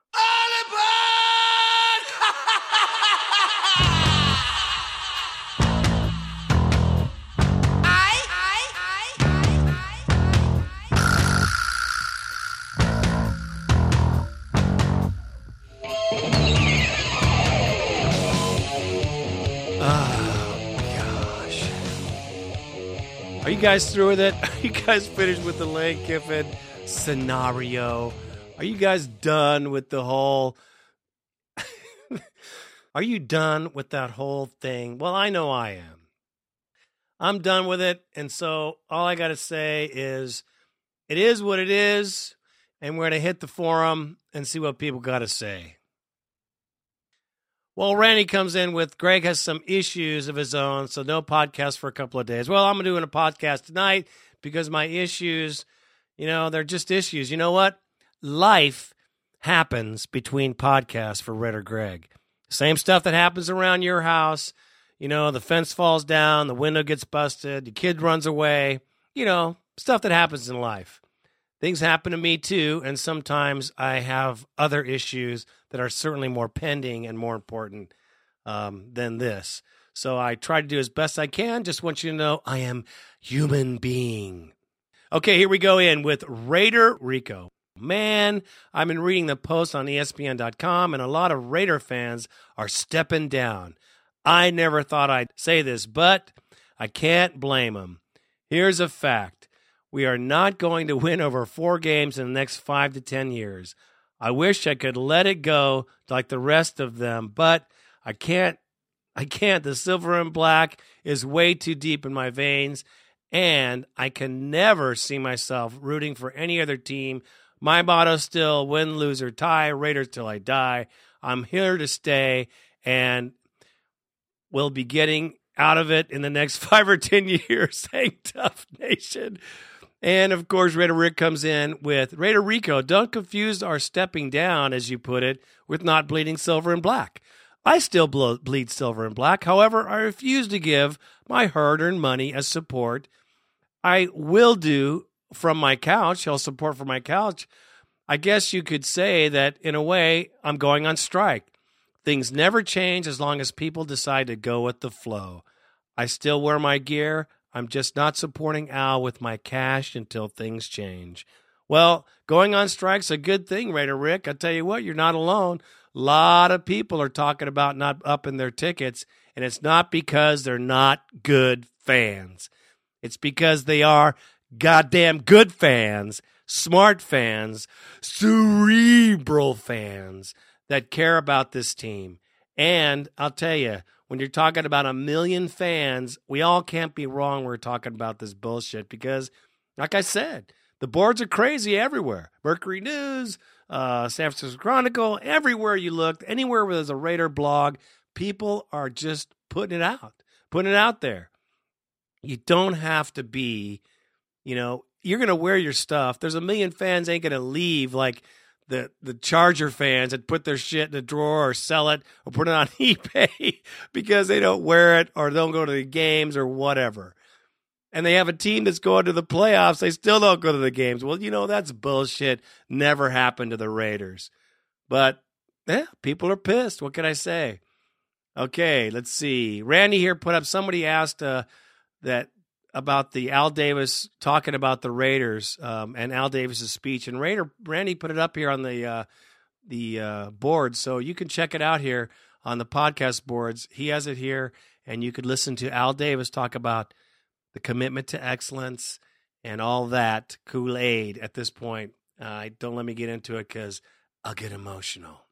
Are you guys through with it? Are you guys finished with the Lane Kiffin scenario? Are you guys done with the whole? Are you done with that whole thing? Well, I know I am. I'm done with it, and so all I got to say is, it is what it is, and we're gonna hit the forum and see what people got to say. Well, Randy comes in with Greg has some issues of his own, so no podcast for a couple of days. Well, I'm doing a podcast tonight because my issues, you know, they're just issues. You know what? Life happens between podcasts for Red or Greg. Same stuff that happens around your house. You know, the fence falls down, the window gets busted, the kid runs away. You know, stuff that happens in life things happen to me too, and sometimes I have other issues that are certainly more pending and more important um, than this. So I try to do as best I can. Just want you to know I am human being. Okay, here we go in with Raider Rico. Man, I've been reading the posts on ESPN.com, and a lot of Raider fans are stepping down. I never thought I'd say this, but I can't blame them. Here's a fact we are not going to win over four games in the next five to 10 years. I wish I could let it go like the rest of them, but I can't. I can't. The silver and black is way too deep in my veins, and I can never see myself rooting for any other team. My motto still win, lose, or tie, Raiders till I die. I'm here to stay, and we'll be getting out of it in the next five or 10 years. Hang tough, nation. And of course, Raider Rick comes in with Raider Rico. Don't confuse our stepping down, as you put it, with not bleeding silver and black. I still bleed silver and black. However, I refuse to give my hard earned money as support. I will do from my couch, I'll support from my couch. I guess you could say that in a way, I'm going on strike. Things never change as long as people decide to go with the flow. I still wear my gear. I'm just not supporting Al with my cash until things change. Well, going on strike's a good thing, Raider Rick. I tell you what, you're not alone. A lot of people are talking about not upping their tickets, and it's not because they're not good fans. It's because they are goddamn good fans, smart fans, cerebral fans that care about this team. And I'll tell you, when you're talking about a million fans, we all can't be wrong. We're talking about this bullshit because, like I said, the boards are crazy everywhere. Mercury News, uh, San Francisco Chronicle, everywhere you look, anywhere where there's a Raider blog, people are just putting it out, putting it out there. You don't have to be, you know, you're going to wear your stuff. There's a million fans ain't going to leave like the the Charger fans that put their shit in a drawer or sell it or put it on eBay because they don't wear it or don't go to the games or whatever. And they have a team that's going to the playoffs, they still don't go to the games. Well, you know, that's bullshit. Never happened to the Raiders. But yeah, people are pissed. What can I say? Okay, let's see. Randy here put up somebody asked uh, that about the Al Davis talking about the Raiders um, and Al Davis's speech, and Raider Randy put it up here on the uh, the uh, board, so you can check it out here on the podcast boards. He has it here, and you could listen to Al Davis talk about the commitment to excellence and all that Kool Aid at this point. Uh, don't let me get into it because I'll get emotional.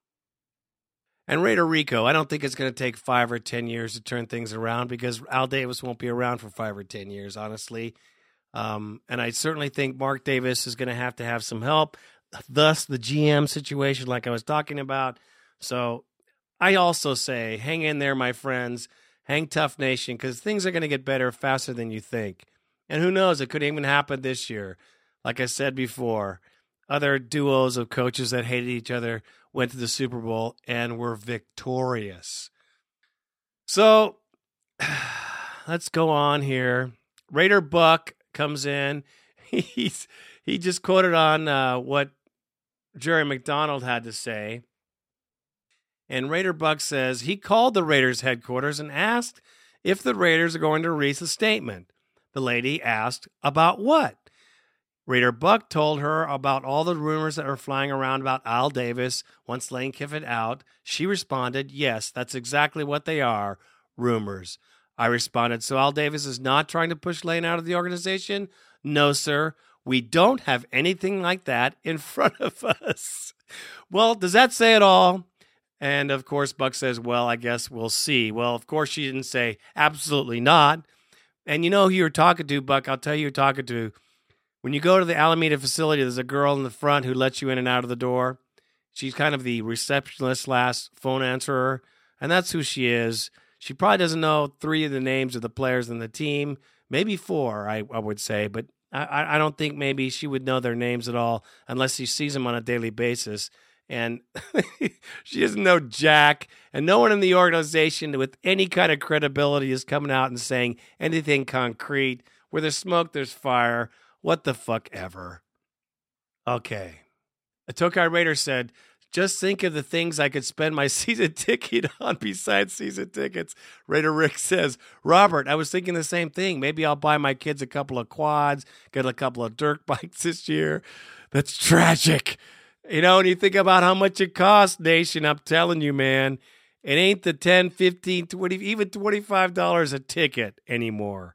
And Raider Rico, I don't think it's going to take five or 10 years to turn things around because Al Davis won't be around for five or 10 years, honestly. Um, and I certainly think Mark Davis is going to have to have some help. Thus, the GM situation, like I was talking about. So I also say, hang in there, my friends. Hang tough, nation, because things are going to get better faster than you think. And who knows, it could even happen this year. Like I said before, other duos of coaches that hated each other went to the Super Bowl and were victorious. So let's go on here. Raider Buck comes in. He's he just quoted on uh, what Jerry McDonald had to say. And Raider Buck says he called the Raiders headquarters and asked if the Raiders are going to release a statement. The lady asked, About what? Raider Buck told her about all the rumors that were flying around about Al Davis once Lane Kiffin out. She responded, Yes, that's exactly what they are rumors. I responded, So Al Davis is not trying to push Lane out of the organization? No, sir. We don't have anything like that in front of us. Well, does that say it all? And of course, Buck says, Well, I guess we'll see. Well, of course, she didn't say, Absolutely not. And you know who you're talking to, Buck. I'll tell you, you're talking to. When you go to the Alameda facility, there's a girl in the front who lets you in and out of the door. She's kind of the receptionist slash phone answerer, and that's who she is. She probably doesn't know three of the names of the players in the team, maybe four, I, I would say, but I, I don't think maybe she would know their names at all unless she sees them on a daily basis. And she doesn't know Jack, and no one in the organization with any kind of credibility is coming out and saying anything concrete. Where there's smoke, there's fire. What the fuck ever. Okay. A Tokai Raider said, just think of the things I could spend my season ticket on besides season tickets. Raider Rick says, Robert, I was thinking the same thing. Maybe I'll buy my kids a couple of quads, get a couple of dirt bikes this year. That's tragic. You know, and you think about how much it costs, Nation, I'm telling you, man, it ain't the 10, 15, 20, even $25 a ticket anymore.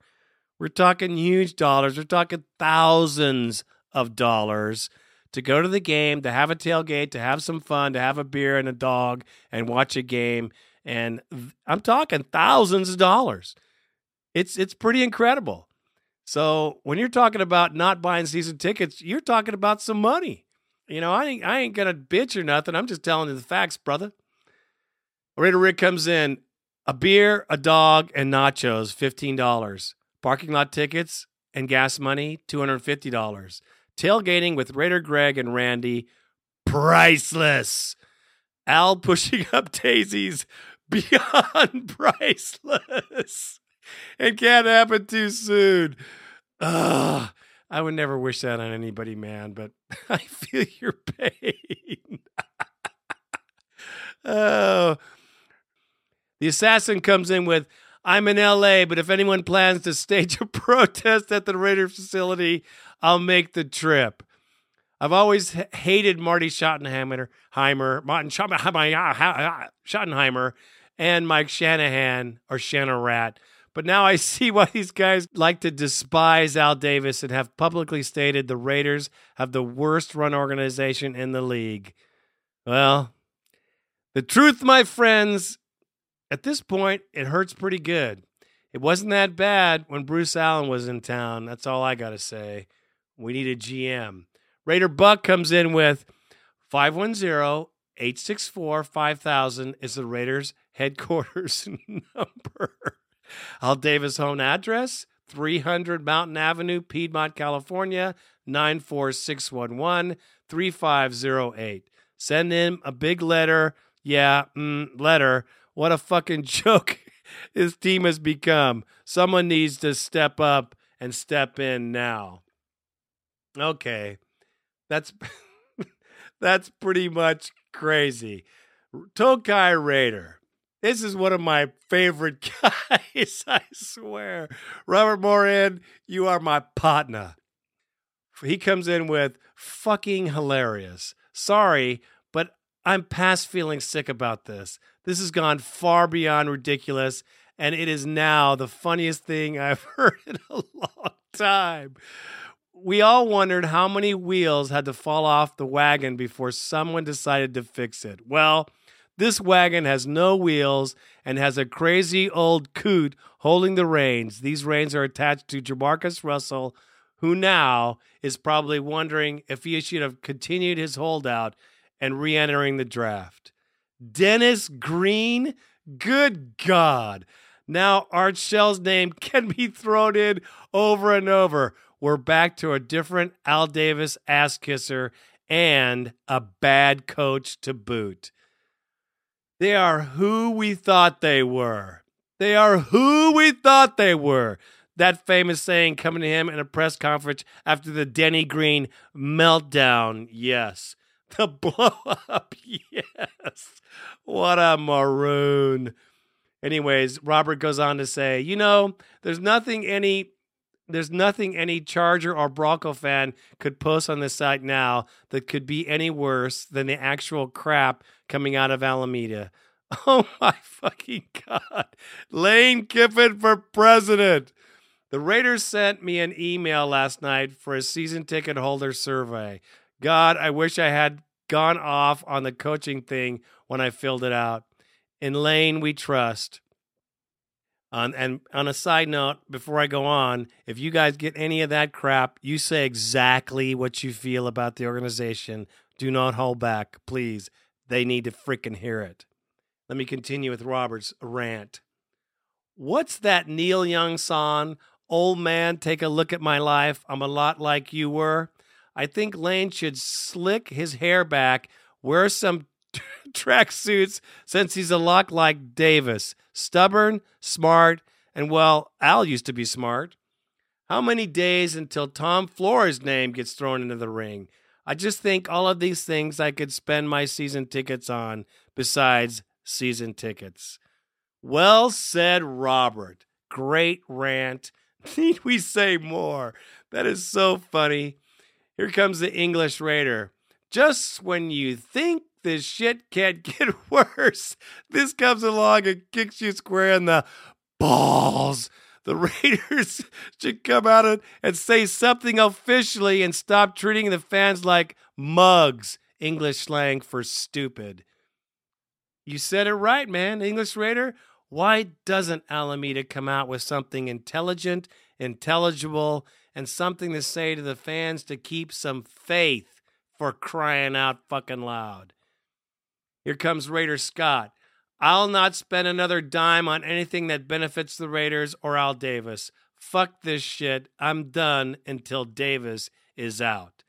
We're talking huge dollars. We're talking thousands of dollars to go to the game, to have a tailgate, to have some fun, to have a beer and a dog and watch a game. And I'm talking thousands of dollars. It's it's pretty incredible. So when you're talking about not buying season tickets, you're talking about some money. You know, I ain't I ain't gonna bitch or nothing. I'm just telling you the facts, brother. Raider Rick comes in, a beer, a dog, and nachos, fifteen dollars. Parking lot tickets and gas money, $250. Tailgating with Raider Greg and Randy, priceless. Al pushing up daisies, beyond priceless. It can't happen too soon. Ugh, I would never wish that on anybody, man, but I feel your pain. oh. The assassin comes in with I'm in LA, but if anyone plans to stage a protest at the Raider facility, I'll make the trip. I've always hated Marty Schottenheimer, Heimer, Martin uh, uh, Schottenheimer, and Mike Shanahan or Shanarat. But now I see why these guys like to despise Al Davis and have publicly stated the Raiders have the worst run organization in the league. Well, the truth, my friends, at this point, it hurts pretty good. It wasn't that bad when Bruce Allen was in town. That's all I got to say. We need a GM. Raider Buck comes in with 510 864 5000 is the Raiders' headquarters number. Al Davis' home address 300 Mountain Avenue, Piedmont, California 94611 3508. Send him a big letter. Yeah, mm, letter what a fucking joke this team has become. Someone needs to step up and step in now. Okay. That's that's pretty much crazy. Tokai Raider. This is one of my favorite guys, I swear. Robert Moran, you are my partner. He comes in with fucking hilarious. Sorry, but I'm past feeling sick about this. This has gone far beyond ridiculous, and it is now the funniest thing I've heard in a long time. we all wondered how many wheels had to fall off the wagon before someone decided to fix it. Well, this wagon has no wheels and has a crazy old coot holding the reins. These reins are attached to Jamarcus Russell, who now is probably wondering if he should have continued his holdout and re entering the draft. Dennis Green? Good God. Now Art Shell's name can be thrown in over and over. We're back to a different Al Davis ass kisser and a bad coach to boot. They are who we thought they were. They are who we thought they were. That famous saying coming to him in a press conference after the Denny Green meltdown. Yes. The blow up. Yes. What a maroon. Anyways, Robert goes on to say, you know, there's nothing any there's nothing any Charger or Bronco fan could post on the site now that could be any worse than the actual crap coming out of Alameda. Oh my fucking God. Lane Kiffin for president. The Raiders sent me an email last night for a season ticket holder survey. God, I wish I had gone off on the coaching thing when I filled it out. In Lane, we trust. Um, and on a side note, before I go on, if you guys get any of that crap, you say exactly what you feel about the organization. Do not hold back, please. They need to freaking hear it. Let me continue with Robert's rant. What's that Neil Young song? Old man, take a look at my life. I'm a lot like you were. I think Lane should slick his hair back, wear some tracksuits since he's a lot like Davis stubborn, smart, and well, Al used to be smart. How many days until Tom Flores' name gets thrown into the ring? I just think all of these things I could spend my season tickets on besides season tickets. Well said, Robert. Great rant. Need we say more? That is so funny. Here comes the English Raider. Just when you think this shit can't get worse. This comes along and kicks you square in the balls. The Raiders should come out and say something officially and stop treating the fans like mugs, English slang for stupid. You said it right, man, English Raider. Why doesn't Alameda come out with something intelligent, intelligible, and something to say to the fans to keep some faith for crying out fucking loud? Here comes Raider Scott. I'll not spend another dime on anything that benefits the Raiders or Al Davis. Fuck this shit. I'm done until Davis is out.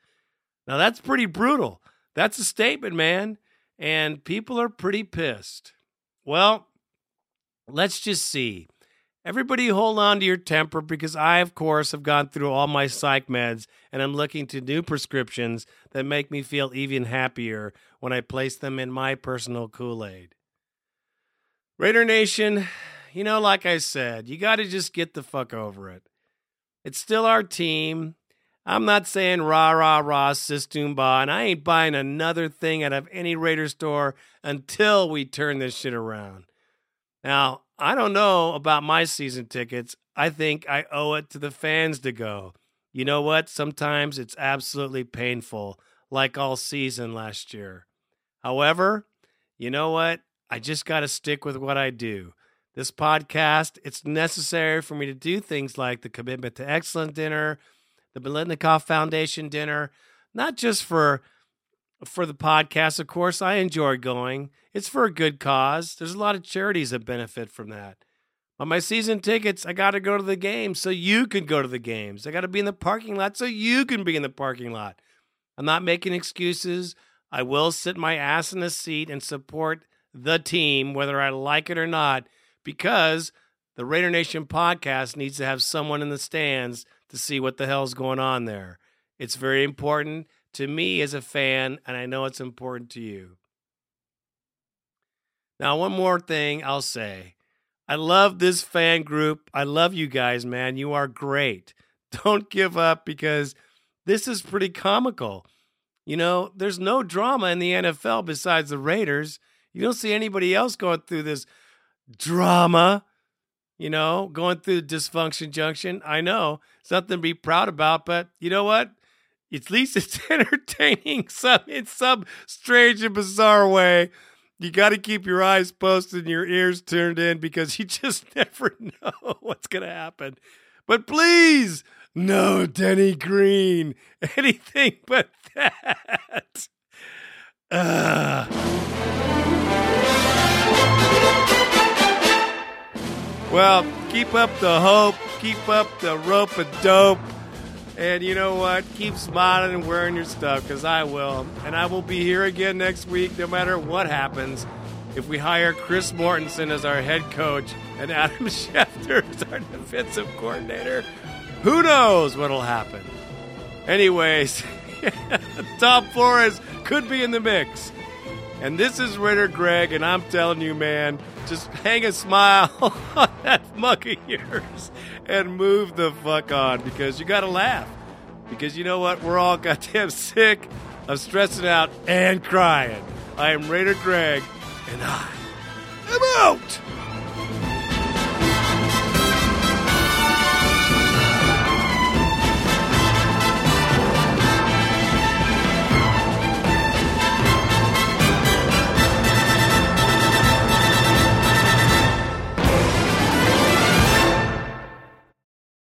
Now that's pretty brutal. That's a statement, man. And people are pretty pissed. Well, let's just see. Everybody hold on to your temper because I, of course, have gone through all my psych meds and I'm looking to new prescriptions that make me feel even happier when I place them in my personal Kool Aid. Raider Nation, you know, like I said, you got to just get the fuck over it. It's still our team. I'm not saying rah, rah, rah, Sistumba, and I ain't buying another thing out of any Raider store until we turn this shit around. Now, I don't know about my season tickets. I think I owe it to the fans to go. You know what? Sometimes it's absolutely painful, like all season last year. However, you know what? I just got to stick with what I do. This podcast, it's necessary for me to do things like the Commitment to Excellence dinner, the Biletnikoff Foundation dinner, not just for for the podcast. Of course, I enjoy going. It's for a good cause. There's a lot of charities that benefit from that. On my season tickets, I got to go to the games so you can go to the games. I got to be in the parking lot so you can be in the parking lot. I'm not making excuses. I will sit my ass in the seat and support the team, whether I like it or not, because the Raider Nation podcast needs to have someone in the stands to see what the hell's going on there. It's very important to me as a fan, and I know it's important to you. Now, one more thing I'll say. I love this fan group. I love you guys, man. You are great. Don't give up because this is pretty comical. You know, there's no drama in the NFL besides the Raiders. You don't see anybody else going through this drama. you know, going through dysfunction junction. I know something to be proud about, but you know what? At least it's entertaining some in some strange and bizarre way. You got to keep your eyes posted and your ears turned in because you just never know what's going to happen. But please, no Denny Green. Anything but that. Ugh. Well, keep up the hope, keep up the rope of dope. And you know what? Keep smiling and wearing your stuff because I will. And I will be here again next week no matter what happens. If we hire Chris Mortensen as our head coach and Adam Schefter as our defensive coordinator, who knows what'll happen? Anyways, Tom Flores could be in the mix. And this is Raider Greg, and I'm telling you, man, just hang a smile on that mug of yours and move the fuck on because you gotta laugh. Because you know what? We're all goddamn sick of stressing out and crying. I am Raider Greg, and I am out!